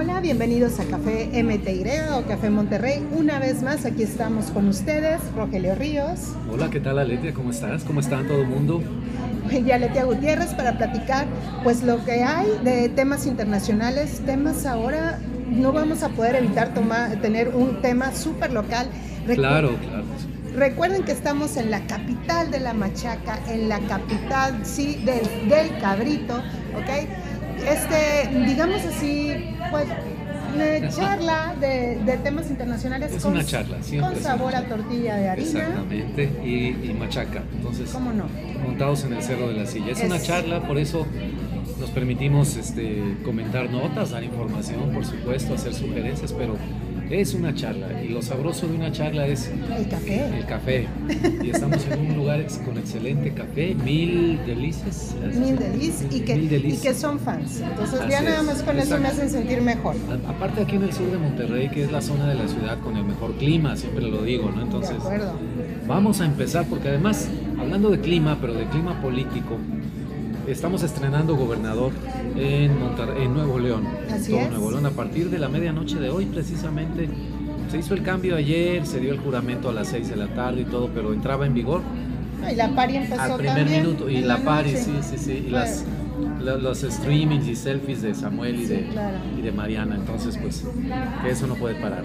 Hola, bienvenidos a Café MTY o Café Monterrey. Una vez más, aquí estamos con ustedes, Rogelio Ríos. Hola, ¿qué tal Aletia? ¿Cómo estás? ¿Cómo están todo el mundo? Y Aletia Gutiérrez para platicar pues lo que hay de temas internacionales, temas ahora no vamos a poder evitar tomar, tener un tema súper local. claro, claro. Recuerden que estamos en la capital de la machaca, en la capital, sí, del, del cabrito, ¿ok? Este, digamos así, pues, una charla de, de, temas internacionales. Es una charla. Con sabor a tortilla de harina. Exactamente, y, y, machaca. Entonces, ¿cómo no? Montados en el Cerro de la Silla. Es, es una charla, por eso nos permitimos este, comentar notas, dar información, por supuesto, hacer sugerencias, pero es una charla y lo sabroso de una charla es el café. El café. Y estamos en un lugar con excelente café, mil delicias. Mil delicias y, que, y que son fans. Entonces ya nada más con eso me hacen sentir mejor. aparte aquí en el sur de Monterrey, que es la zona de la ciudad con el mejor clima, siempre lo digo, ¿no? Entonces, de acuerdo. vamos a empezar porque además, hablando de clima, pero de clima político, estamos estrenando gobernador en, en Nuevo León. Así es. Nuevo León. A partir de la medianoche de hoy, precisamente, se hizo el cambio ayer, se dio el juramento a las 6 de la tarde y todo, pero entraba en vigor. Y la pari empezó Al primer minuto. Y la, pari, sí, sí, sí. Y las, los streamings y selfies de Samuel y, de, y de Mariana. Entonces, pues, que eso no puede parar.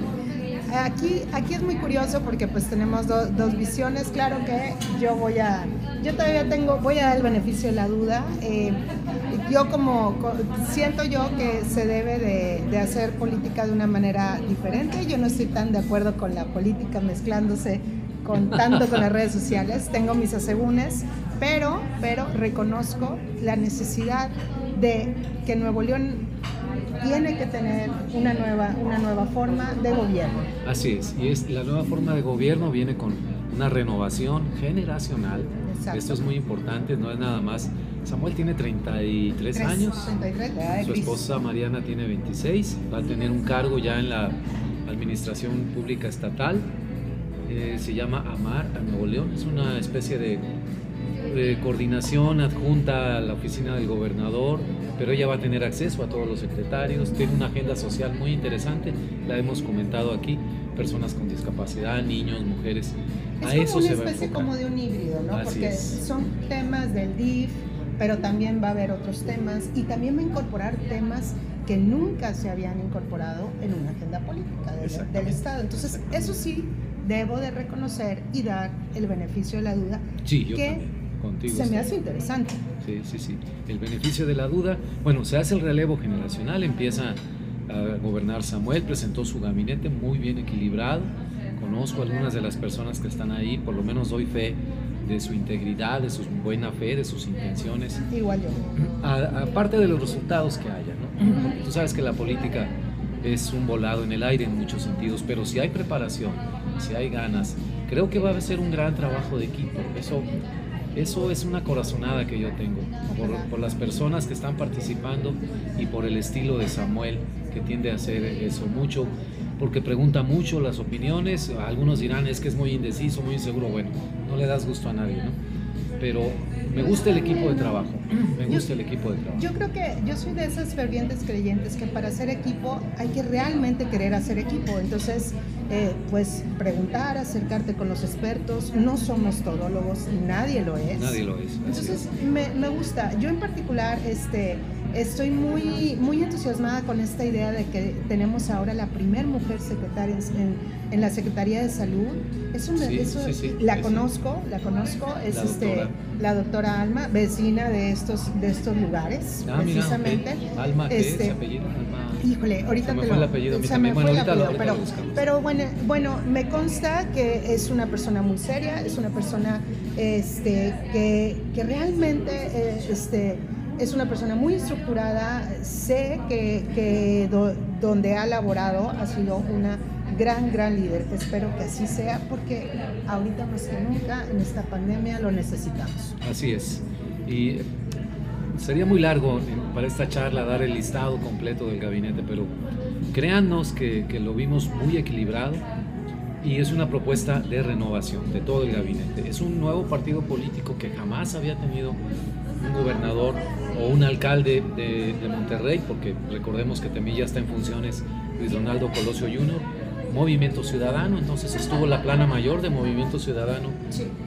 Aquí, aquí es muy curioso porque pues tenemos dos visiones. Claro que yo voy a, yo todavía tengo, voy a dar el beneficio de la duda. Eh, yo como siento yo que se debe de, de, hacer política de una manera diferente. Yo no estoy tan de acuerdo con la política mezclándose con tanto con las redes sociales. Tengo mis asegúnes, pero, pero reconozco la necesidad de que Nuevo León tiene que tener una nueva, una nueva forma de gobierno. Así es, y es, la nueva forma de gobierno viene con una renovación generacional. Exacto. Esto es muy importante, no es nada más. Samuel tiene 33 Tres, años, 33, su esposa Mariana tiene 26, va a tener un cargo ya en la Administración Pública Estatal, eh, se llama AMAR a Nuevo León, es una especie de, coordinación adjunta a la oficina del gobernador, pero ella va a tener acceso a todos los secretarios, tiene una agenda social muy interesante, la hemos comentado aquí, personas con discapacidad, niños, mujeres. Es a como eso una se va a especie como de un híbrido, ¿no? Así Porque es. son temas del DIF, pero también va a haber otros temas y también va a incorporar temas que nunca se habían incorporado en una agenda política del, Estado. Entonces, eso sí, debo de reconocer y dar el beneficio de la duda Sí, que contigo. se me hace interesante. Sí, sí, sí. El beneficio de la duda. Bueno, se hace el relevo generacional, empieza a gobernar Samuel, presentó su gabinete muy bien equilibrado. Conozco algunas de las personas que están ahí, por lo menos doy fe de su integridad, de su buena fe, de sus intenciones. Igual yo. Aparte de los resultados que haya, ¿no? Porque tú sabes que la política es un volado en el aire en muchos sentidos, pero si hay preparación, si hay ganas, creo que va a ser un gran trabajo de equipo. Eso, eso es una corazonada que yo tengo por, por las personas que están participando y por el estilo de Samuel que tiende a hacer eso mucho, porque pregunta mucho las opiniones. Algunos dirán es que es muy indeciso, muy inseguro. Bueno, no le das gusto a nadie, ¿no? Pero me gusta el equipo de trabajo. Me gusta el equipo de trabajo. Yo creo que yo soy de esas fervientes creyentes que para hacer equipo hay que realmente querer hacer equipo. Entonces, eh, pues preguntar, acercarte con los expertos. No somos todólogos, nadie lo es. Nadie lo es. Entonces, me, me gusta. Yo en particular, este, estoy muy, muy entusiasmada con esta idea de que tenemos ahora la primer mujer secretaria en, en, en la Secretaría de Salud. Es una, Sí, eso, sí, sí, la conozco, la conozco, es La este, doctora. la doctora Alma, vecina de estos, de estos lugares, Ah, mira, precisamente. Alma, ¿qué Este, es apellido? Alma. Híjole, ahorita Se me te fue lo- el apellido, se me Bueno, fue el apellido, lo pero, pero bueno, bueno, me consta que es una persona muy seria, es una persona este, que, que realmente eh, este, es una persona muy estructurada, sé que, que do- donde ha laborado ha sido una gran, gran líder. Espero que así sea porque ahorita más que nunca en esta pandemia lo necesitamos. Así es. Y sería muy largo eh, para esta charla dar el listado completo del gabinete, pero créannos que, que lo vimos muy equilibrado y es una propuesta de renovación de todo el gabinete. Es un nuevo partido político que jamás había tenido un gobernador o un alcalde de, Monterrey, porque recordemos que ya está en funciones Luis Donaldo Colosio Jr., Movimiento Ciudadano, entonces estuvo la plana mayor de Movimiento Ciudadano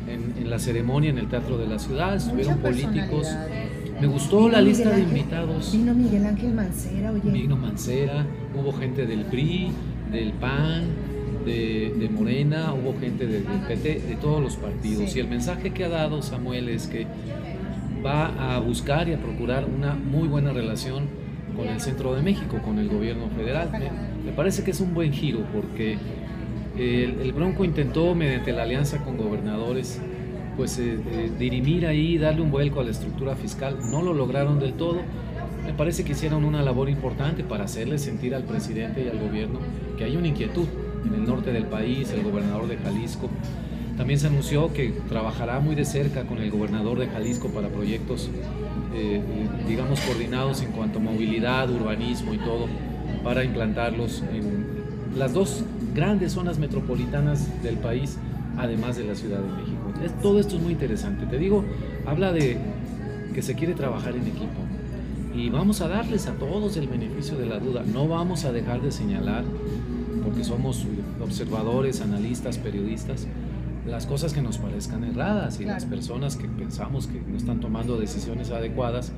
en, la ceremonia en el Teatro de la Ciudad, estuvieron políticos. Me gustó la lista de invitados. Vino Miguel Ángel Mancera, oye. Vino Mancera, hubo gente del PRI, del PAN, de, Morena, hubo gente del, PT, de todos los partidos. Y el mensaje que ha dado Samuel es que va a buscar y a procurar una muy buena relación con el centro de México, con el gobierno federal. Me, parece que es un buen giro porque el, Bronco intentó, mediante la alianza con gobernadores, pues eh, eh, dirimir ahí, darle un vuelco a la estructura fiscal. No lo lograron del todo. Me parece que hicieron una labor importante para hacerle sentir al presidente y al gobierno que hay una inquietud en el norte del país, el gobernador de Jalisco. También se anunció que trabajará muy de cerca con el gobernador de Jalisco para proyectos, eh, digamos, coordinados en cuanto a movilidad, urbanismo y todo, para implantarlos en las dos grandes zonas metropolitanas del país, además de la Ciudad de México. Todo esto es muy interesante. Te digo, habla de que se quiere trabajar en equipo. Y vamos a darles a todos el beneficio de la duda. No vamos a dejar de señalar porque somos observadores, analistas, periodistas, las cosas que nos parezcan erradas y las personas que pensamos que no están tomando decisiones adecuadas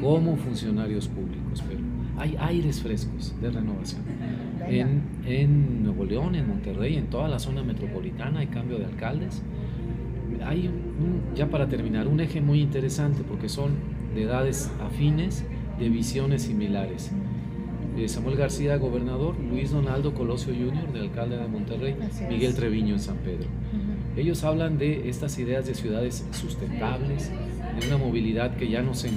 como funcionarios públicos. Pero hay aires frescos de renovación. En, en, Nuevo León, en Monterrey, en toda la zona metropolitana hay cambio de alcaldes. Hay, ya para terminar, un eje muy interesante porque son de edades afines, de visiones similares. Samuel García, gobernador, Luis Donaldo Colosio Jr., de alcalde de Monterrey, Miguel Treviño en San Pedro. Ellos hablan de estas ideas de ciudades sustentables, de una movilidad que ya no se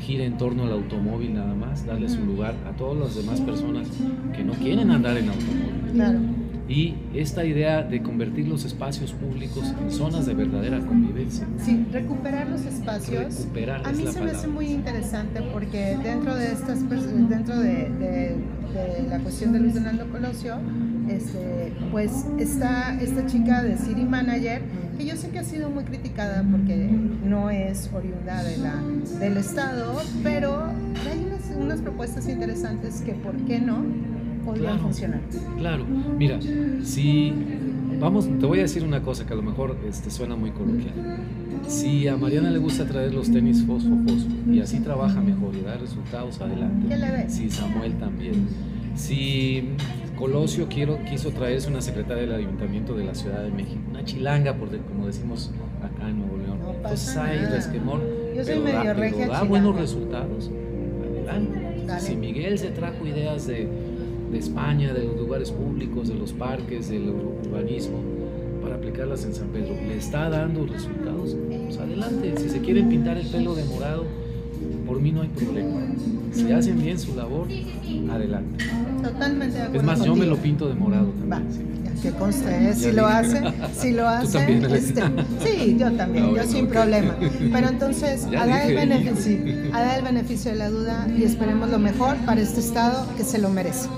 gira en torno al automóvil nada más, darle su lugar a todas las demás personas que no quieren andar en automóvil y esta idea de convertir los espacios públicos en zonas de verdadera convivencia. Sí, recuperar los espacios. Recuperar a mí se me hace muy interesante porque dentro de estas dentro de, la cuestión de Luis Donaldo Colosio, este, pues está esta chica de City Manager que yo sé que ha sido muy criticada porque no es oriunda de la, del Estado, pero hay unas, unas propuestas interesantes que, ¿por qué no? Podrían funcionar. Claro, mira, si vamos, te voy a decir una cosa que a lo mejor este, suena muy coloquial. Si a Mariana le gusta traer los tenis fosfo fosfo y así trabaja mejor y da resultados, adelante. ¿Qué le ves? Si Samuel también. Si Colosio quiero, quiso traerse una secretaria del Ayuntamiento de la Ciudad de México, una chilanga, por como decimos acá en Nuevo León. No Entonces hay resquemor, Yo soy medio pero da buenos resultados. Adelante. Si Miguel se trajo ideas de de España, de los lugares públicos, de los parques, del urbanismo, para aplicarlas en San Pedro. ¿Le está dando resultados? Pues adelante, si se quieren pintar el pelo de morado, por mí no hay problema. Si hacen bien su labor, adelante. Totalmente de acuerdo. Es más, yo me lo pinto de morado también. Que conste, ¿eh? si lo hace, si lo hace, este, sí, yo también, yo sin problema. Pero entonces, a dar, el beneficio, a dar el beneficio de la duda y esperemos lo mejor para este estado que se lo merece.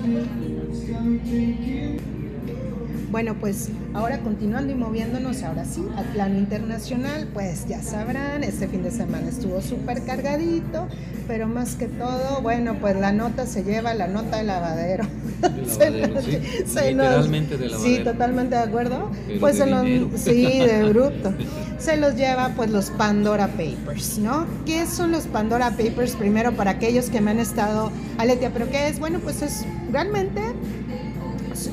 Bueno, pues ahora continuando y moviéndonos, ahora sí, al plano internacional, pues ya sabrán, este fin de semana estuvo súper cargadito, pero más que todo, bueno, pues la nota se lleva, la nota de lavadero. lavadero sí. Literalmente de lavadero. Sí, totalmente de acuerdo. pues de los, sí, de bruto. se los lleva pues los Pandora Papers, ¿no? ¿Qué son los Pandora Papers? Primero para aquellos que me han estado, Aletia, ¿pero qué es? Bueno, pues es realmente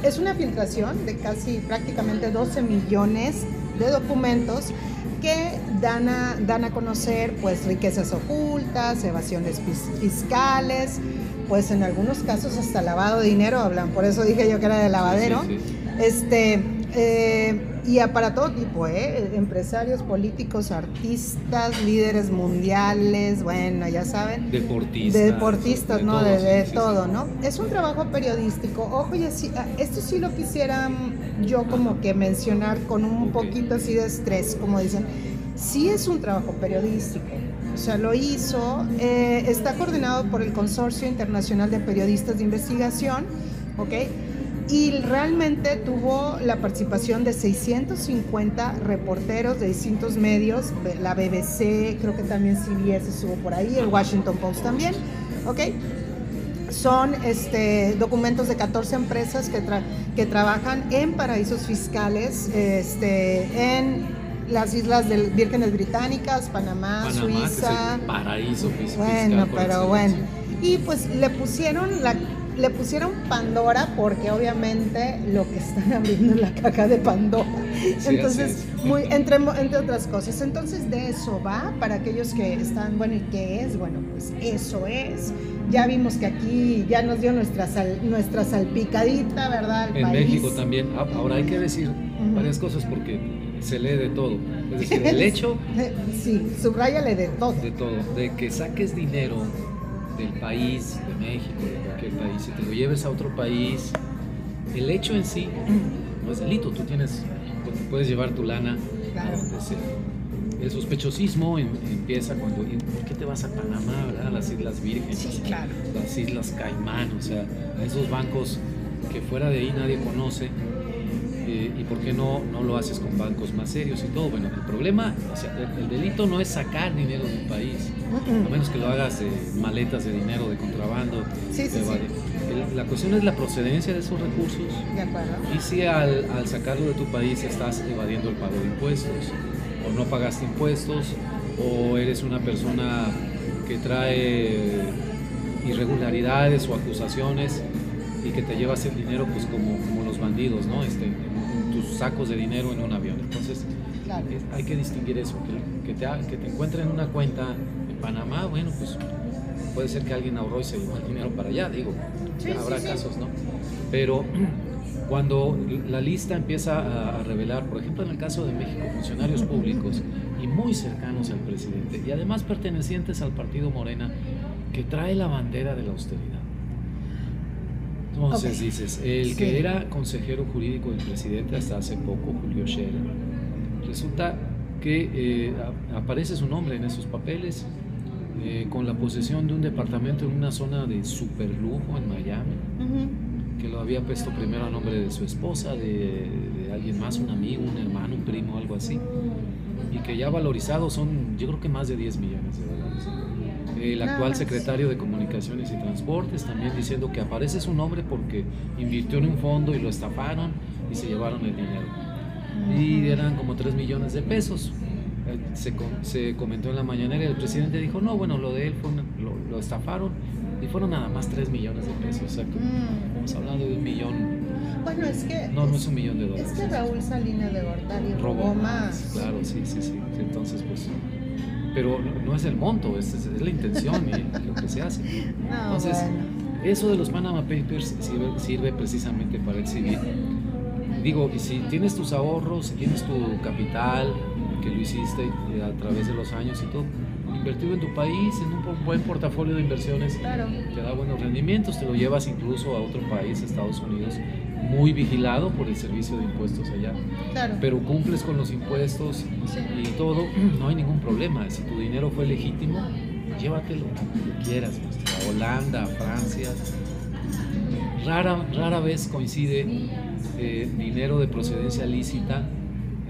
es una filtración de casi prácticamente 12 millones de documentos que dan a, dan a conocer pues riquezas ocultas, evasiones fiscales, pues en algunos casos hasta lavado de dinero hablan, por eso dije yo que era de lavadero. Este, eh, y para todo tipo, ¿eh? empresarios, políticos, artistas, líderes mundiales, bueno, ya saben. Deportistas. deportistas, ¿no? De, todo, ¿no? Es un trabajo periodístico. Ojo, y así, ah, esto sí lo quisiera yo como que mencionar con un poquito así de estrés, como dicen. Sí es un trabajo periodístico. O sea, lo hizo, eh, está coordinado por el Consorcio Internacional de Periodistas de Investigación, ¿ok? Y realmente tuvo la participación de 650 reporteros de distintos medios, la BBC, creo que también CBS estuvo por ahí, el Washington Post también, ¿ok? Son este, documentos de 14 empresas que, que trabajan en paraísos fiscales, este, en las islas del Vírgenes Británicas, Panamá, Suiza. paraíso fiscal. Bueno, pero bueno. Y pues le pusieron la le pusieron Pandora porque obviamente lo que están abriendo es la caja de Pandora. Entonces, muy, entre, entre otras cosas. Entonces, de eso va para aquellos que están, bueno, ¿y qué es? Bueno, pues eso es. Ya vimos que aquí ya nos dio nuestra, nuestra salpicadita, ¿verdad? en México también. Ah, ahora hay que decir varias cosas porque se lee de todo. Es decir, el hecho. sí, subrayale de todo. De todo. De que saques dinero del país, de México, de país, y te lo lleves a otro país, el hecho en sí no es delito. Tú tienes, puedes llevar tu lana a donde sea. El sospechosismo empieza cuando, ¿por qué te vas a Panamá, a las Islas Vírgenes? Sí, claro. Las Islas Caimán, o sea, a esos bancos que fuera de ahí nadie conoce eh, y por qué no, no lo haces con bancos más serios y todo. Bueno, el problema, o sea, el, delito no es sacar dinero del país, a menos que lo hagas de maletas de dinero, de contrabando. Sí, sí, la cuestión es la procedencia de esos recursos. De acuerdo. Y si al, al sacarlo de tu país estás evadiendo el pago de impuestos, o no pagaste impuestos, o eres una persona que trae irregularidades o acusaciones y que te llevas el dinero pues como, como los bandidos, ¿no? Este, sacos de dinero en un avión. Entonces, hay que distinguir eso, que, te, que te encuentren una cuenta en Panamá, bueno, pues puede ser que alguien ahorró y se llevó el dinero para allá, digo, habrá casos, ¿no? Pero cuando la lista empieza a revelar, por ejemplo, en el caso de México, funcionarios públicos y muy cercanos al presidente, y además pertenecientes al partido Morena, que trae la bandera de la austeridad entonces dices, el que era consejero jurídico del presidente hasta hace poco, Julio Scherer, resulta que eh, aparece su nombre en esos papeles eh, con la posesión de un departamento en una zona de super lujo en Miami, que lo había puesto primero a nombre de su esposa, de, de, alguien más, un amigo, un hermano, un primo, algo así, y que ya valorizado son, yo creo que más de 10 millones de dólares el actual secretario de Comunicaciones y Transportes, también diciendo que aparece su nombre porque invirtió en un fondo y lo estafaron y se llevaron el dinero. Y eran como 3 millones de pesos. Eh, se, se, comentó en la mañanera y el presidente dijo, no, bueno, lo de él fue lo, estafaron y fueron nada más 3 millones de pesos. O sea, mm. estamos hablando de un millón. Bueno, es que... No, no es un millón de dólares. Es que Raúl Salinas de Gortari robó, más. Claro, sí, sí, sí. Entonces, pues pero no es el monto, es, es la intención y lo que se hace. Entonces, eso de los Panama Papers sirve, sirve, precisamente para civil. Digo, y si tienes tus ahorros, si tienes tu capital, que lo hiciste eh, a través de los años y todo, invertido en tu país, en un buen portafolio de inversiones, te da buenos rendimientos, te lo llevas incluso a otro país, Estados Unidos, muy vigilado por el servicio de impuestos allá. Pero cumples con los impuestos y todo, no hay ningún problema. Si tu dinero fue legítimo, llévatelo que quieras. A Holanda, a Francia. Rara, rara vez coincide eh, dinero de procedencia lícita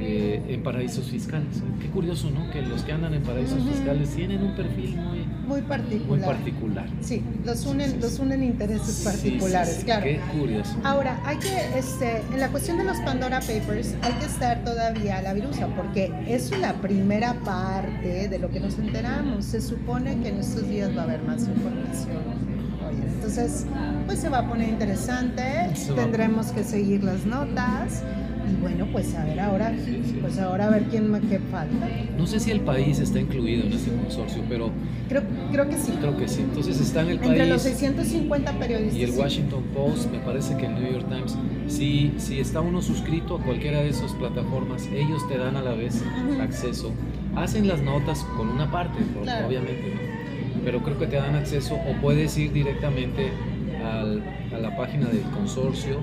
eh, en paraísos fiscales. Qué curioso, ¿no? Que los que andan en paraísos fiscales tienen un perfil muy, muy particular. Muy particular. Sí, los unen, los unen intereses particulares, claro. Qué curioso. Ahora, hay que, este, en la cuestión de los Pandora Papers, hay que estar todavía a la virusa, porque es la primera parte de lo que nos enteramos. Se supone que en estos días va a haber más información. entonces, pues se va a poner interesante, tendremos que seguir las notas. Y bueno, pues a ver ahora, pues ahora a ver quién qué falta. No sé si el país está incluido en este consorcio, pero creo, creo que sí. Creo que sí. Entonces está en el país. Entre los 650 periodistas. Y el Washington Post, me parece que el New York Times, si, si está uno suscrito a cualquiera de esas plataformas, ellos te dan a la vez acceso. Hacen las notas con una parte, obviamente, pero creo que te dan acceso o puedes ir directamente a la página del consorcio,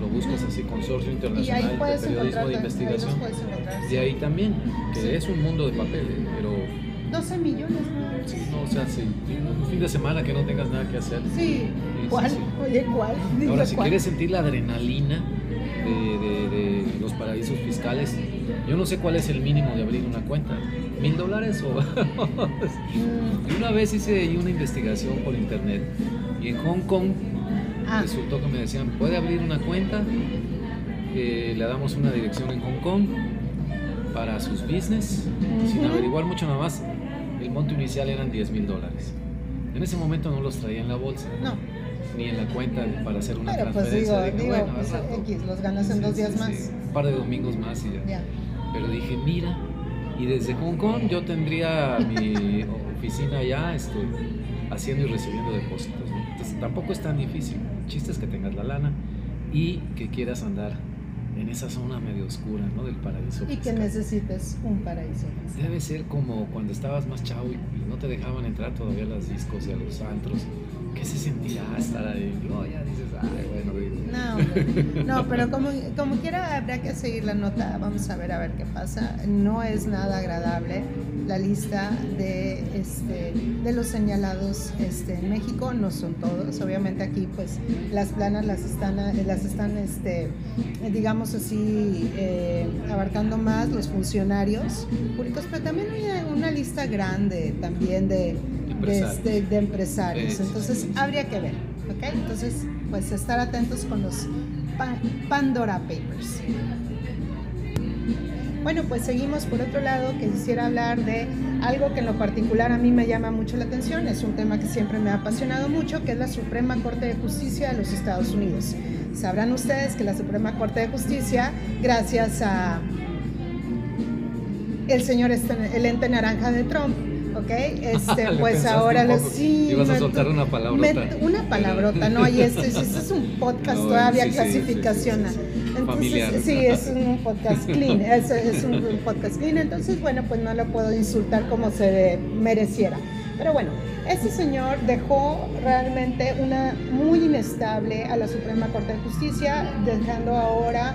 lo buscas así, Consorcio Internacional de Periodismo de Investigación. y ahí también, que es un mundo de papel, ¿eh? pero 12 millones, Sí, no, o sea, sí, un fin de semana que no tengas nada que hacer. Sí, ¿cuál? Oye, ¿cuál? Ahora, si ¿cuál? quieres sentir la adrenalina de, de, de, los paraísos fiscales, yo no sé cuál es el mínimo de abrir una cuenta. ¿Mil dólares o...? Mm. una vez hice una investigación por internet y en Hong Kong Ah. resultó que me decían, puede abrir una cuenta, eh, le damos una dirección en Hong Kong para sus business, sin Ujú. averiguar mucho nada más. El monto inicial eran 10 mil dólares. En ese momento no los traía en la bolsa, No, ni en la cuenta para hacer una pero pues transferencia. digo, Dije, digo, bueno, pues. X, los ganas en Sí, dos sí, días sí, más. Un par de domingos más y ya. Ya. Pero dije, mira, y desde Hong Kong yo tendría mi oficina ya este, haciendo y recibiendo depósitos. ¿no? Entonces tampoco es tan difícil. El chiste es que tengas la lana y que quieras andar en esa zona medio oscura ¿no? del paraíso. Y que necesites un paraíso. fiscal. Debe ser como cuando estabas más chavo y, no te dejaban entrar todavía a los discos y a los antros. ¿Qué se sentirá estar ahí? No, ya dices, ay, bueno. No, pero como, como quiera habrá que seguir la nota, vamos a ver a ver qué pasa. No es nada agradable la lista de, este, de los señalados este, en México, no son todos, obviamente aquí pues las planas las están, las están este, digamos así, eh, abarcando más los funcionarios públicos, pero también hay una lista grande también de, Empresarios. este, de empresarios, Sí, entonces sí. habría que ver, ¿ok? Entonces, pues estar atentos con los Pa- Pandora Papers. Bueno, pues seguimos por otro lado, que quisiera hablar de algo que en lo particular a mí me llama mucho la atención, es un tema que siempre me ha apasionado mucho, que es la Suprema Corte de Justicia de los Estados Unidos. Sabrán ustedes que la Suprema Corte de Justicia, gracias a el señor este, el ente naranja de Trump, ¿ok? Este, pues ahora lo sí. Ibas a soltar una palabrota. me- una palabrota, no, y este, este es un podcast No, todavía sí, clasificación. sí. Entonces, Familiar. sí, es un podcast clean, es, es un podcast clean, entonces, bueno, pues no lo puedo insultar como se mereciera. Pero bueno, este señor dejó realmente una muy inestable a la Suprema Corte de Justicia, dejando ahora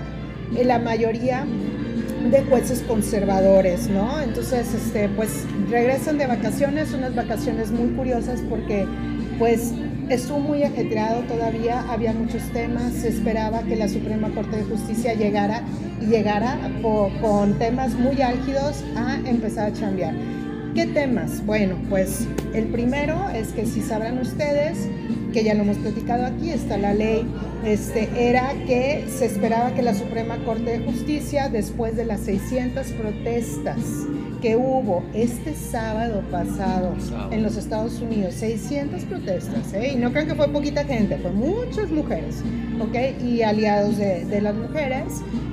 eh, la mayoría de jueces conservadores, ¿no? Entonces, este, pues regresan de vacaciones, unas vacaciones muy curiosas porque, pues, estuvo muy ajetreado todavía, había muchos temas, se esperaba que la Suprema Corte de Justicia llegara y llegara con temas muy álgidos a empezar a chambear. ¿Qué temas? Bueno, pues el primero es que si sabrán ustedes, que ya lo hemos platicado aquí, está la ley, este, era que se esperaba que la Suprema Corte de Justicia, después de las 600 protestas que hubo este sábado pasado en los Estados Unidos, 600 protestas, ¿eh? y no crean que fue poquita gente, fue muchas mujeres, ¿ok? Y aliados de, de las mujeres,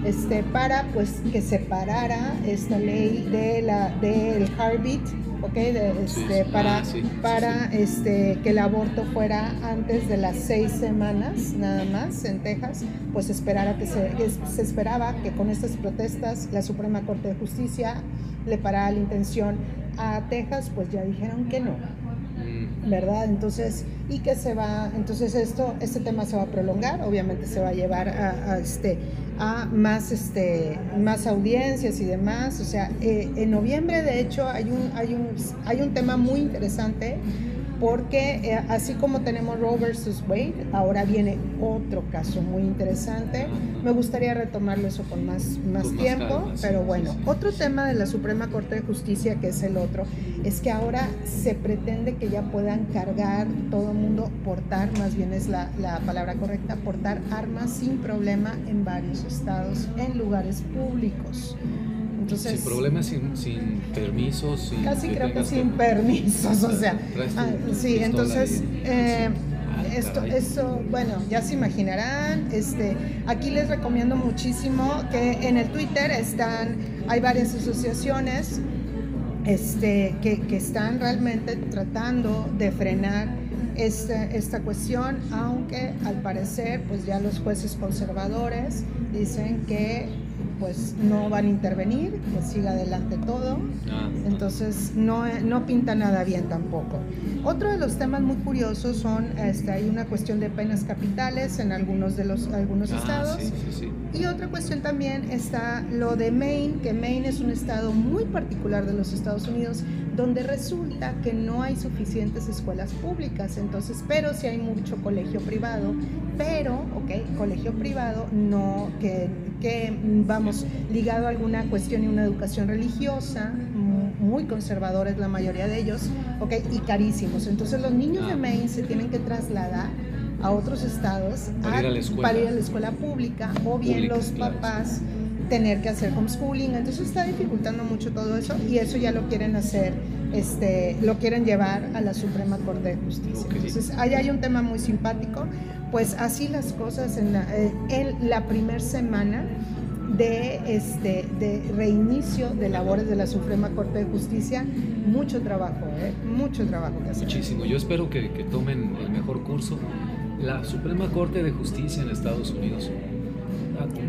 este, para pues que se parara esta ley de la, del heartbeat, ¿ok? De, este, para Ah, sí, sí, para este, que el aborto fuera antes de las seis semanas nada más en Texas, pues esperara que se, se esperaba que con estas protestas la Suprema Corte de Justicia le parara la intención a Texas, pues ya dijeron que no. ¿Verdad? Entonces, y que se va, entonces esto, este tema se va a prolongar, obviamente se va a llevar a, a, este, a más, este, más audiencias y demás, o sea, eh, en noviembre de hecho hay un, hay un, hay un tema muy interesante porque eh, así como tenemos Roe versus Wade, ahora viene otro caso muy interesante. Me gustaría retomarlo eso con más, más Con más tiempo, calma, pero bueno, otro tema de la Suprema Corte de Justicia, que es el otro, es que ahora se pretende que ya puedan cargar todo el mundo, portar, más bien es la, la palabra correcta, portar armas sin problema en varios estados, en lugares públicos. Entonces, sin problemas, sin, sin permisos, sin casi creo que sin permisos, o sea, ah, sí, entonces, y- eh, Ah, esto, esto, bueno, ya se imaginarán, este, aquí les recomiendo muchísimo que en el Twitter están, hay varias asociaciones este, que, que están realmente tratando de frenar esta, esta cuestión, aunque al parecer pues ya los jueces conservadores dicen que pues no van a intervenir, que siga adelante todo. Ah, Entonces no, no pinta nada bien tampoco. Otro de los temas muy curiosos son, este, hay una cuestión de penas capitales en algunos de los algunos ah, estados. sí, sí, sí. Y otra cuestión también está lo de Maine, que Maine es un estado muy particular de los Estados Unidos, donde resulta que no hay suficientes escuelas públicas, entonces, pero sí hay mucho colegio privado, pero, ok, colegio privado, no, que, que vamos, ligado a alguna cuestión y una educación religiosa, muy conservadores la mayoría de ellos, ok, y carísimos. Entonces los niños de ah. Maine se tienen que trasladar a otros estados para, ir, a la escuela pública o bien los papás tener que hacer homeschooling, entonces está dificultando mucho todo eso y eso ya lo quieren hacer, este, lo quieren llevar a la Suprema Corte de Justicia. Entonces ahí hay un tema muy simpático, pues así las cosas en la, eh, en la primera semana de, este, de reinicio de labores de la Suprema Corte de Justicia, mucho trabajo, ¿eh? mucho trabajo que hacer. Muchísimo, yo espero que, que tomen el mejor curso. La Suprema Corte de Justicia en Estados Unidos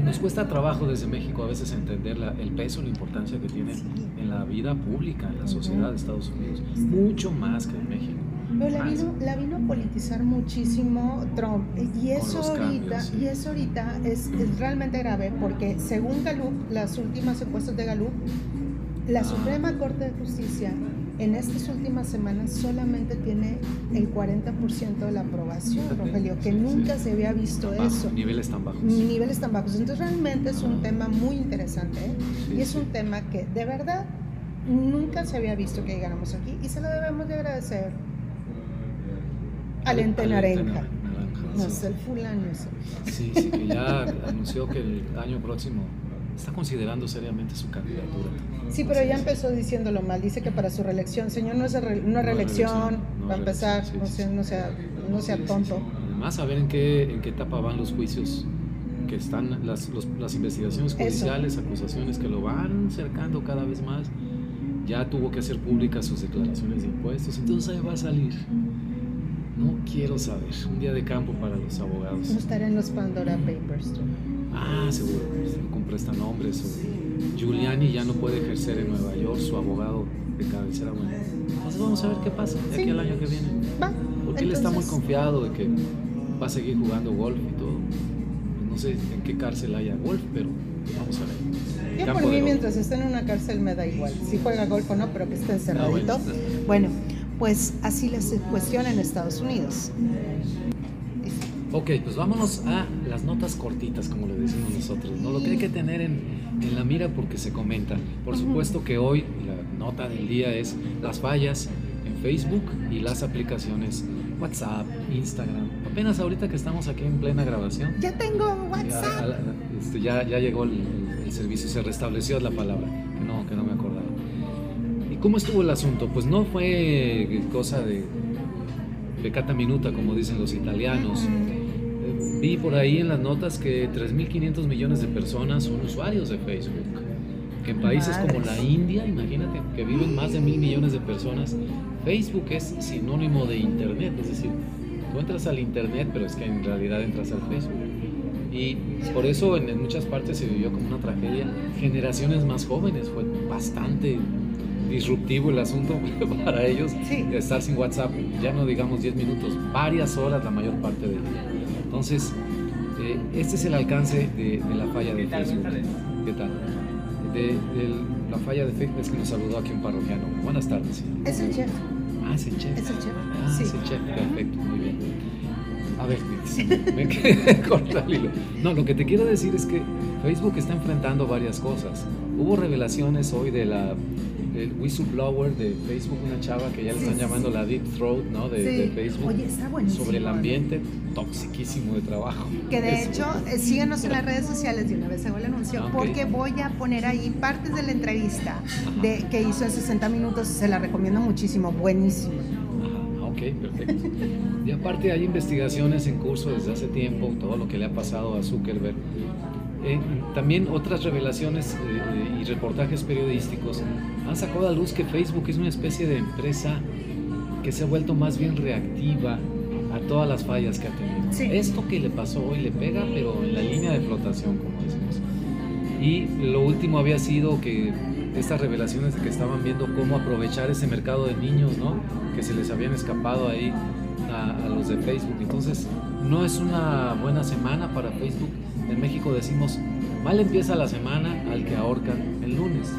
nos cuesta trabajo desde México a veces entender el peso, la importancia que tiene en la vida pública, en la sociedad de Estados Unidos, mucho más que en México. Pero la vino, la vino, a politizar muchísimo Trump. Y eso ahorita, y eso ahorita es, es, realmente grave porque según Gallup, las últimas encuestas de Gallup, la ah. Suprema Corte de Justicia en estas últimas semanas solamente tiene el 40% de la aprobación, Rogelio, que nunca se había visto eso. Niveles tan bajos. Niveles tan bajos. Entonces realmente es un tema muy interesante ¿eh? y es un tema que de verdad nunca se había visto que llegáramos aquí y se lo debemos de agradecer al ente naranja. No sé, el fulano. Sí, sí, que ya anunció que el año próximo está considerando seriamente su candidatura. Sí, pero ya empezó diciéndolo mal. Dice que para su reelección, señor, no es, una reelección, va a empezar, no, sea, no, sea, no sea tonto. Además, a ver en qué, en qué etapa van los juicios que están, las, las investigaciones judiciales, acusaciones que lo van cercando cada vez más. Ya tuvo que hacer públicas sus declaraciones de impuestos, entonces ahí va a salir. No quiero saber. Un día de campo para los abogados. No estará en los Pandora Papers. Ah, seguro, con prestanombres. O Giuliani ya no puede ejercer en Nueva York, su abogado de cabecera. Bueno, entonces vamos a ver qué pasa de aquí al año que viene. Va. Porque él está muy confiado de que va a seguir jugando golf y todo. No sé en qué cárcel haya golf, pero vamos a ver. Yo por mí, mientras esté en una cárcel, me da igual. Si juega golf o no, pero que esté encerradito. Ah, bueno, pues así la cuestión en Estados Unidos. Ok, pues vámonos a las notas cortitas, como le decimos nosotros, ¿no? Lo que hay que tener en, en la mira porque se comenta. Por supuesto que hoy la nota del día es las fallas en Facebook y las aplicaciones WhatsApp, Instagram. Apenas ahorita que estamos aquí en plena grabación. Ya tengo WhatsApp. Este, ya, ya, llegó el, el, servicio, se restableció la palabra, que no, que no me acordaba. ¿Y cómo estuvo el asunto? Pues no fue cosa de, de cata minuta, como dicen los italianos. Vi por ahí en las notas que 3.500 millones de personas son usuarios de Facebook. Que en países como la India, imagínate, que viven más de mil millones de personas, Facebook es sinónimo de Internet. Es decir, tú entras al Internet, pero es que en realidad entras al Facebook. Y por eso en, muchas partes se vivió como una tragedia. Generaciones más jóvenes fue bastante disruptivo el asunto para ellos estar sin WhatsApp, ya no digamos 10 minutos, varias horas la mayor parte del día. Entonces, eh, este es el alcance de, la falla de Facebook. ¿Qué tal? De, la falla de Facebook es que nos saludó aquí un parroquiano. Buenas tardes. Es el chef. Ah, es el chef. Es el chef. Ah, sí. es el chef. Perfecto, muy bien. A ver, me quedé corta el hilo. No, lo que te quiero decir es que Facebook está enfrentando varias cosas. Hubo revelaciones hoy de la el whistleblower de Facebook, una chava que ya le están llamando la Deep Throat, ¿no? De, Facebook. Oye, está buenísimo. Sobre el ambiente toxiquísimo de trabajo. Que de hecho, eh, síguenos en las redes sociales de una vez hago el anuncio, porque voy a poner ahí partes de la entrevista de, que hizo en 60 minutos, se la recomiendo muchísimo, buenísimo. Ajá, ok, perfecto. y aparte hay investigaciones en curso desde hace tiempo, todo lo que le ha pasado a Zuckerberg eh, también otras revelaciones eh, y reportajes periodísticos han sacado a luz que Facebook es una especie de empresa que se ha vuelto más bien reactiva a todas las fallas que ha tenido. Esto que le pasó hoy le pega, pero en la línea de flotación, como decimos. Y lo último había sido que estas revelaciones de que estaban viendo cómo aprovechar ese mercado de niños, ¿no? Que se les habían escapado ahí a, a los de Facebook. Entonces, no es una buena semana para Facebook en México decimos, mal empieza la semana al que ahorcan el lunes.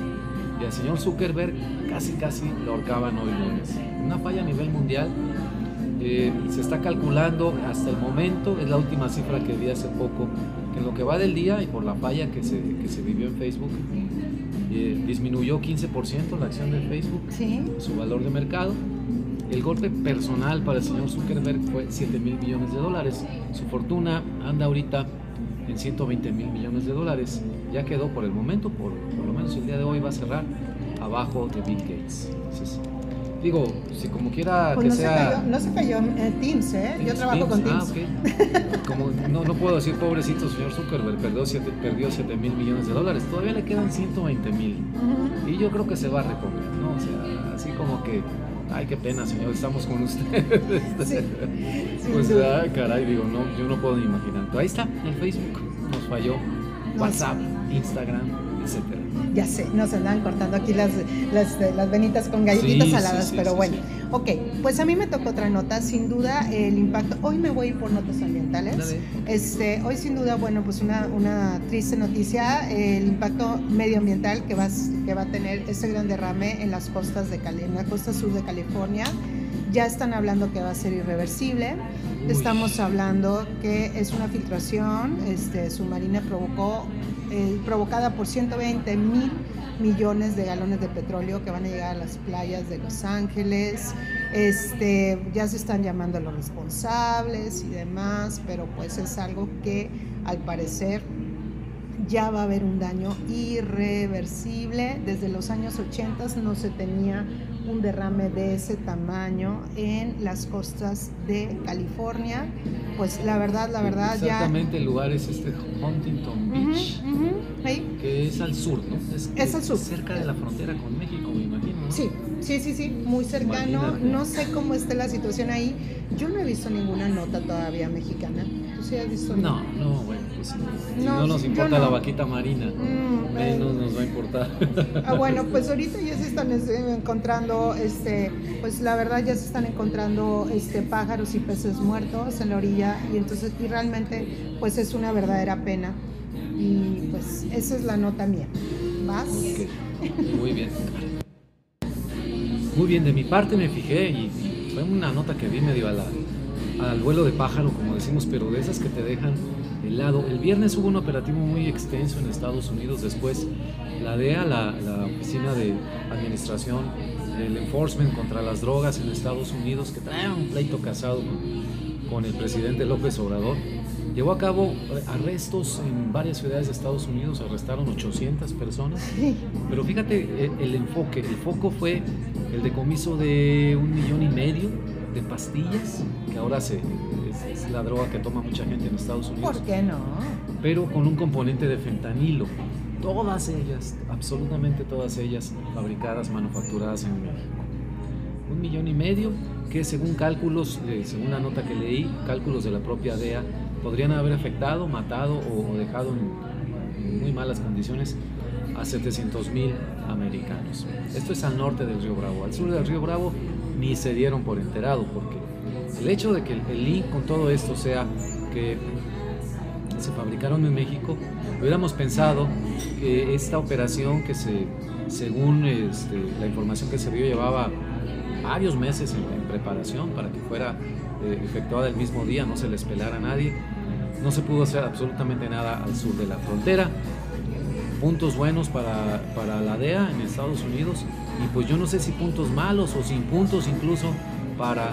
y al señor Zuckerberg casi casi lo ahorcaban hoy lunes. Una falla a nivel mundial. Eh, se está calculando hasta el momento, es la última cifra que vi hace poco, que en lo que va del día y por la falla que se, que se vivió en Facebook, eh, disminuyó 15% la acción de Facebook, su valor de mercado. El golpe personal para el señor Zuckerberg fue 7 mil millones de dólares. Su fortuna anda ahorita en 120 mil millones de dólares. Ya quedó por el momento, por, por, lo menos el día de hoy va a cerrar abajo de Bill Gates. digo, si como quiera pues que no sea... Se cayó, no se cayó en Teams, ¿eh? Yo trabajo con Teams. Ah, okay. como, no, no, puedo decir pobrecito señor Zuckerberg, perdió 7 perdió siete mil millones de dólares. Todavía le quedan 120 mil. Uh -huh. Y yo creo que se va a reponer, ¿no? O sea, así como que ay, qué pena, señor, estamos con usted. Sí, pues, sí. ay, caray, digo, no, yo no puedo ni imaginar. Ahí está, el Facebook nos falló, no, WhatsApp. Instagram, etcétera. Ya sé, nos andan cortando aquí las, las, las venitas con galletitas Sí, saladas, sí, pero bueno. Ok, pues a mí me tocó otra nota, sin duda el impacto. Hoy me voy a ir por notas ambientales. Dale. Este, hoy sin duda, bueno, pues una, una triste noticia, el impacto medioambiental que va, que va a tener ese gran derrame en las costas de Cali, en la costa sur de California. Ya están hablando que va a ser irreversible. Uy. Estamos hablando que es una filtración este, submarina provocó, eh, provocada por 120 mil millones de galones de petróleo que van a llegar a las playas de Los Ángeles. Este, ya se están llamando a los responsables y demás, pero pues es algo que al parecer ya va a haber un daño irreversible. Desde los años 80 no se tenía un derrame de ese tamaño en las costas de California. Pues la verdad, la verdad ya... Exactamente, el lugar es este Huntington Beach, que es al sur, ¿no? Es al sur. Cerca de la frontera con México, me imagino. ¿no? Sí, sí, sí, sí, muy cercano. Imagínate. No sé cómo esté la situación ahí. Yo no he visto ninguna nota todavía mexicana. ¿Tú sí has visto? No, no, bueno, pues si No, no, nos importa no. la vaquita marina, Mm, eh, menos nos va a importar. Ah, bueno, pues ahorita ya se están este, encontrando, este, pues la verdad ya se están encontrando este, pájaros y peces muertos en la orilla y entonces y realmente pues es una verdadera pena y pues esa es la nota mía. ¿Vas? Ok, Muy bien. Muy bien, de mi parte me fijé y, y fue una nota que vi medio a la, al vuelo de pájaro, como decimos, pero de esas que te dejan helado. El viernes hubo un operativo muy extenso en Estados Unidos, después la DEA, la, la Oficina de Administración del Enforcement contra las Drogas en Estados Unidos, que trae un pleito casado con, con el presidente López Obrador, llevó a cabo arrestos en varias ciudades de Estados Unidos, arrestaron 800 personas. Pero fíjate eh, el enfoque, el foco fue el decomiso de un millón y medio de pastillas, que ahora se, es, la droga que toma mucha gente en Estados Unidos, ¿Por qué no? pero con un componente de fentanilo. Todas ellas, absolutamente todas ellas, fabricadas, manufacturadas en México. Un millón y medio que según cálculos, eh, según la nota que leí, cálculos de la propia DEA, podrían haber afectado, matado o, o dejado en, en muy malas condiciones a 700 mil americanos. Esto es al norte del río Bravo. Al sur del río Bravo ni se dieron por enterado, porque el hecho de que el, link con todo esto sea que se fabricaron en México, hubiéramos pensado que esta operación que se, según este, la información que se dio, llevaba varios meses en, en preparación para que fuera eh, efectuada el mismo día, no se les pelara a nadie. No se pudo hacer absolutamente nada al sur de la frontera. Puntos buenos para, para la DEA en Estados Unidos y pues yo no sé si puntos malos o sin puntos incluso para,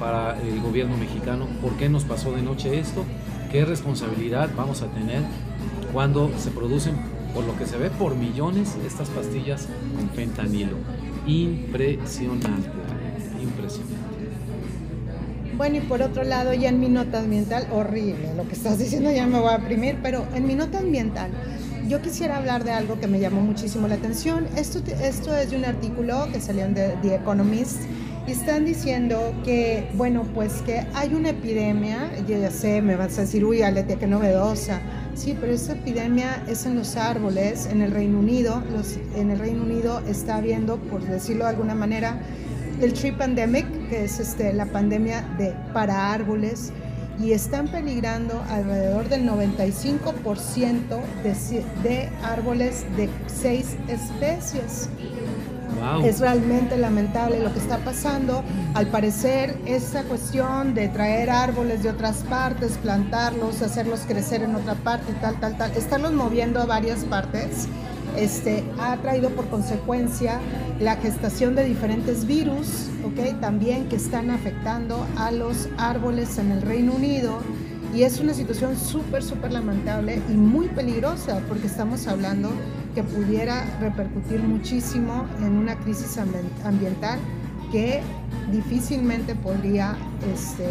para el gobierno mexicano. ¿Por qué nos pasó de noche esto? ¿Qué responsabilidad vamos a tener cuando se producen, por lo que se ve, por millones estas pastillas con fentanilo? Impresionante, impresionante. Bueno, y por otro lado, ya en mi nota ambiental, horrible, lo que estás diciendo ya me voy a imprimir, pero en mi nota ambiental, yo quisiera hablar de algo que me llamó muchísimo la atención. Esto, esto es de un artículo que salió en The Economist están diciendo que, bueno, pues que hay una epidemia, yo ya sé, me vas a decir, uy, Aletia, qué novedosa. Sí, pero esa epidemia es en los árboles, en el Reino Unido. Los, en el Reino Unido está habiendo, por decirlo de alguna manera, el tree pandemic, que es este, la pandemia de para árboles. y están peligrando alrededor del 95% de, de árboles de seis especies. Es realmente lamentable lo que está pasando. Al parecer, esta cuestión de traer árboles de otras partes, plantarlos, hacerlos crecer en otra parte, tal, tal, tal, estarlos moviendo a varias partes, este, ha traído por consecuencia la gestación de diferentes virus, ¿ok? También que están afectando a los árboles en el Reino Unido. Y es una situación súper, súper lamentable y muy peligrosa porque estamos hablando que pudiera repercutir muchísimo en una crisis ambiental que difícilmente podría este,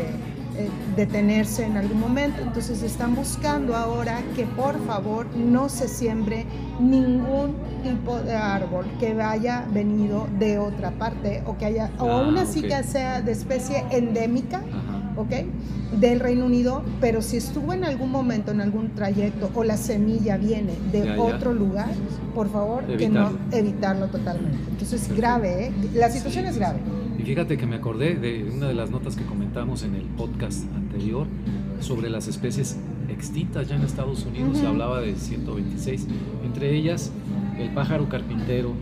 eh, detenerse en algún momento. Entonces están buscando ahora que por favor no se siembre ningún tipo de árbol que haya venido de otra parte o que haya, o ah, aún así que sea de especie endémica. ¿Ok? Del Reino Unido, pero si estuvo en algún momento, en algún trayecto, o la semilla viene de otro lugar, por favor, que no evitarlo totalmente. Entonces, es grave, ¿eh? La situación es grave. Y fíjate que me acordé de una de las notas que comentamos en el podcast anterior sobre las especies extintas ya en Estados Unidos. Se hablaba de 126, entre ellas el pájaro carpintero,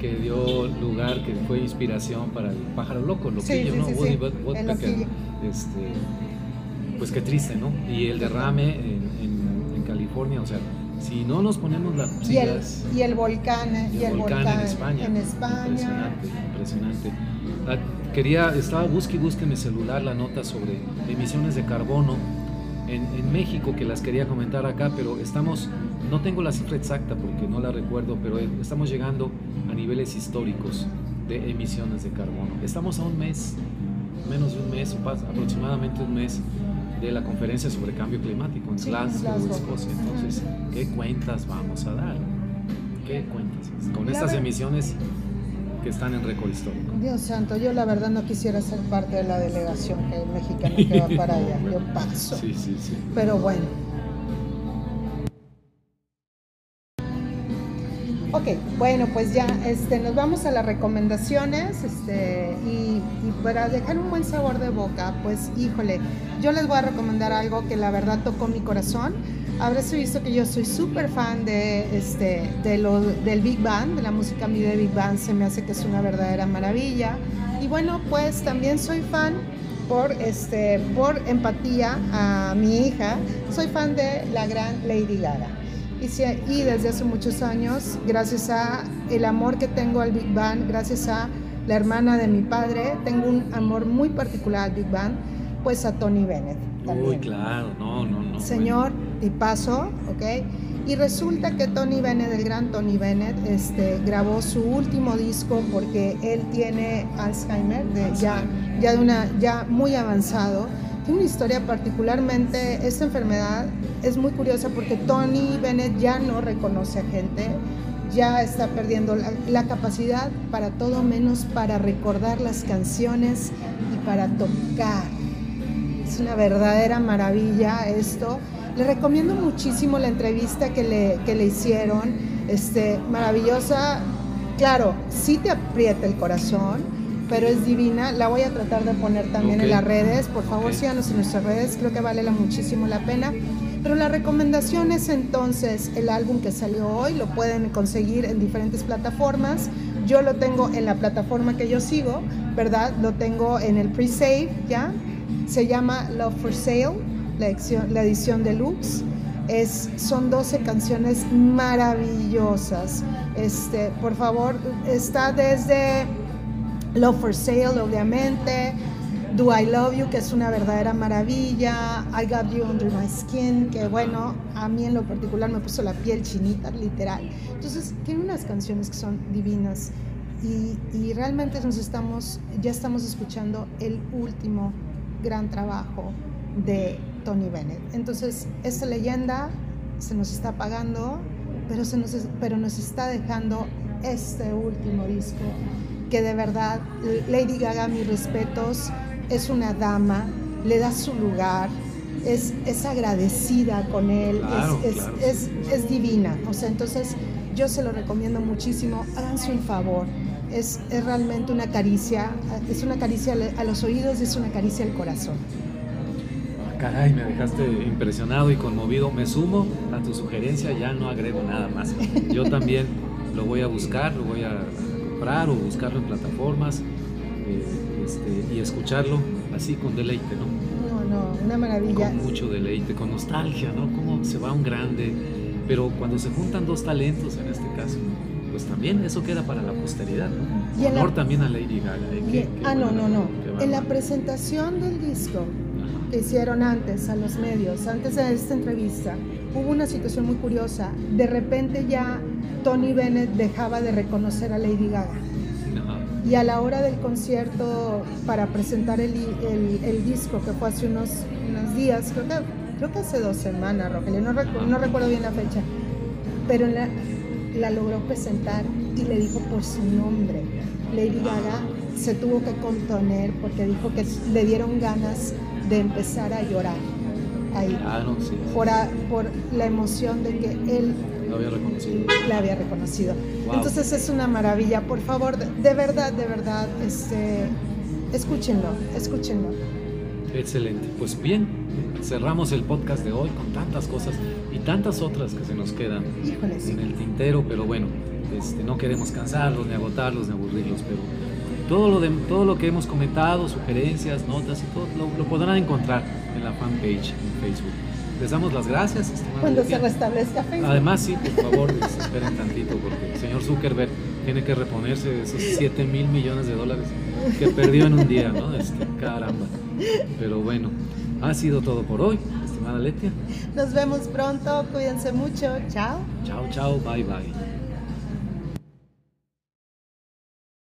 que dio lugar, que fue inspiración para el pájaro loco, loquillo, ¿no? Woody Woodpecker. Este, pues qué triste, ¿no? Y el derrame en, en, California, o sea, si no nos ponemos las pilas... Y el, volcán, y el, volcán, en España. En España. Impresionante, impresionante. Ah, quería, estaba busque y busque en mi celular la nota sobre emisiones de carbono en, en, México que las quería comentar acá, pero estamos, no tengo la cifra exacta porque no la recuerdo, pero estamos llegando a niveles históricos de emisiones de carbono. Estamos a un mes, menos de un mes, aproximadamente un mes de la conferencia sobre cambio climático en Glasgow, Escocia. Entonces, ¿qué cuentas vamos a dar? ¿Qué cuentas? Con estas emisiones que están en récord histórico. Dios santo, yo la verdad no quisiera ser parte de la delegación que, mexicana que va para allá. Yo paso. Sí, sí, sí. Pero bueno. Ok, bueno, pues ya este, nos vamos a las recomendaciones este, y, para dejar un buen sabor de boca, pues híjole, yo les voy a recomendar algo que la verdad tocó mi corazón habrás visto que yo soy súper fan de, este, de lo, del Big Band, de la música mí de Big Band, se me hace que es una verdadera maravilla. Y bueno, pues también soy fan por, este, por empatía a mi hija, soy fan de la gran Lady Gaga. Y, y desde hace muchos años, gracias a el amor que tengo al Big Band, gracias a la hermana de mi padre, tengo un amor muy particular al Big Band, pues a Tony Bennett. Uy, claro, no, no, no. Señor, y paso, ¿ok? Y resulta que Tony Bennett, el gran Tony Bennett, este, grabó su último disco porque él tiene Alzheimer, de, ya, ya, de una, ya muy avanzado. Una historia particularmente, esta enfermedad es muy curiosa porque Tony Bennett ya no reconoce a gente, ya está perdiendo la, la capacidad para todo menos para recordar las canciones y para tocar. Es una verdadera maravilla esto. Le recomiendo muchísimo la entrevista que le, que le hicieron, este, maravillosa. Claro, sí te aprieta el corazón, pero es divina. La voy a tratar de poner también en las redes. Por favor, síganos en nuestras redes, creo que vale la, muchísimo la pena. Pero la recomendación es entonces el álbum que salió hoy, lo pueden conseguir en diferentes plataformas. Yo lo tengo en la plataforma que yo sigo, ¿verdad? Lo tengo en el pre-save, ¿ya? Se llama Love for Sale, la edición, la edición deluxe. Es, son 12 canciones maravillosas. Este, por favor, está desde Love for Sale, obviamente. Do I Love You, que es una verdadera maravilla. I Got You Under My Skin, que bueno, a mí en lo particular me puso la piel chinita, literal. Entonces, tiene unas canciones que son divinas. Y, y realmente nos estamos, ya estamos escuchando el último gran trabajo de Tony Bennett. Entonces, esta leyenda se nos está apagando, pero, se nos, pero nos está dejando este último disco, que de verdad, Lady Gaga, mis respetos, es una dama, le da su lugar, es, es agradecida con él, es, es, es, divina. O sea, entonces yo se lo recomiendo muchísimo, háganse un favor. Es, es realmente una caricia, es una caricia a los oídos, es una caricia al corazón Caray, me dejaste impresionado y conmovido. Me sumo a tu sugerencia, ya no agrego nada más. Yo también lo voy a buscar, lo voy a comprar o buscarlo en plataformas eh, este, y escucharlo así con deleite, ¿no? No, no, una maravilla. Con mucho deleite, con nostalgia, ¿no? Cómo se va un grande. Pero cuando se juntan dos talentos en este caso, pues también eso queda para la posteridad, ¿no? Y Honor también a Lady Gaga. ¿eh? ah, no, no, no. En la presentación del disco que hicieron antes a los medios, antes de esta entrevista, hubo una situación muy curiosa. De repente ya Tony Bennett dejaba de reconocer a Lady Gaga. Y a la hora del concierto para presentar el, el, disco, que fue hace unos, unos días, creo que, creo que hace dos semanas, Rogelio, no, no recuerdo bien la fecha, pero la, la logró presentar y le dijo por su nombre. Lady Gaga se tuvo que contener porque dijo que le dieron ganas de empezar a llorar ahí. Ah, no, sí. Por, por la emoción de que él lo había reconocido. La había reconocido. Entonces es una maravilla. Por favor, de, verdad, de verdad, este, escúchenlo, escúchenlo. Excelente. Pues bien, cerramos el podcast de hoy con tantas cosas y tantas otras que se nos quedan en el tintero, pero bueno, este, no queremos cansarlos, ni agotarlos, ni aburrirlos, pero todo lo, de, todo lo que hemos comentado, sugerencias, notas y todo, lo, podrán encontrar en la fanpage en Facebook. Les damos las gracias. Cuando se restablezca Facebook. Además, sí, por favor, esperen tantito, porque el señor Zuckerberg tiene que reponerse de esos 7 mil millones de dólares que perdió en un día, ¿no? Este, caramba. Pero bueno, ha sido todo por hoy, estimada Letia. Nos vemos pronto, cuídense mucho. Chao. Chao, chao, bye, bye.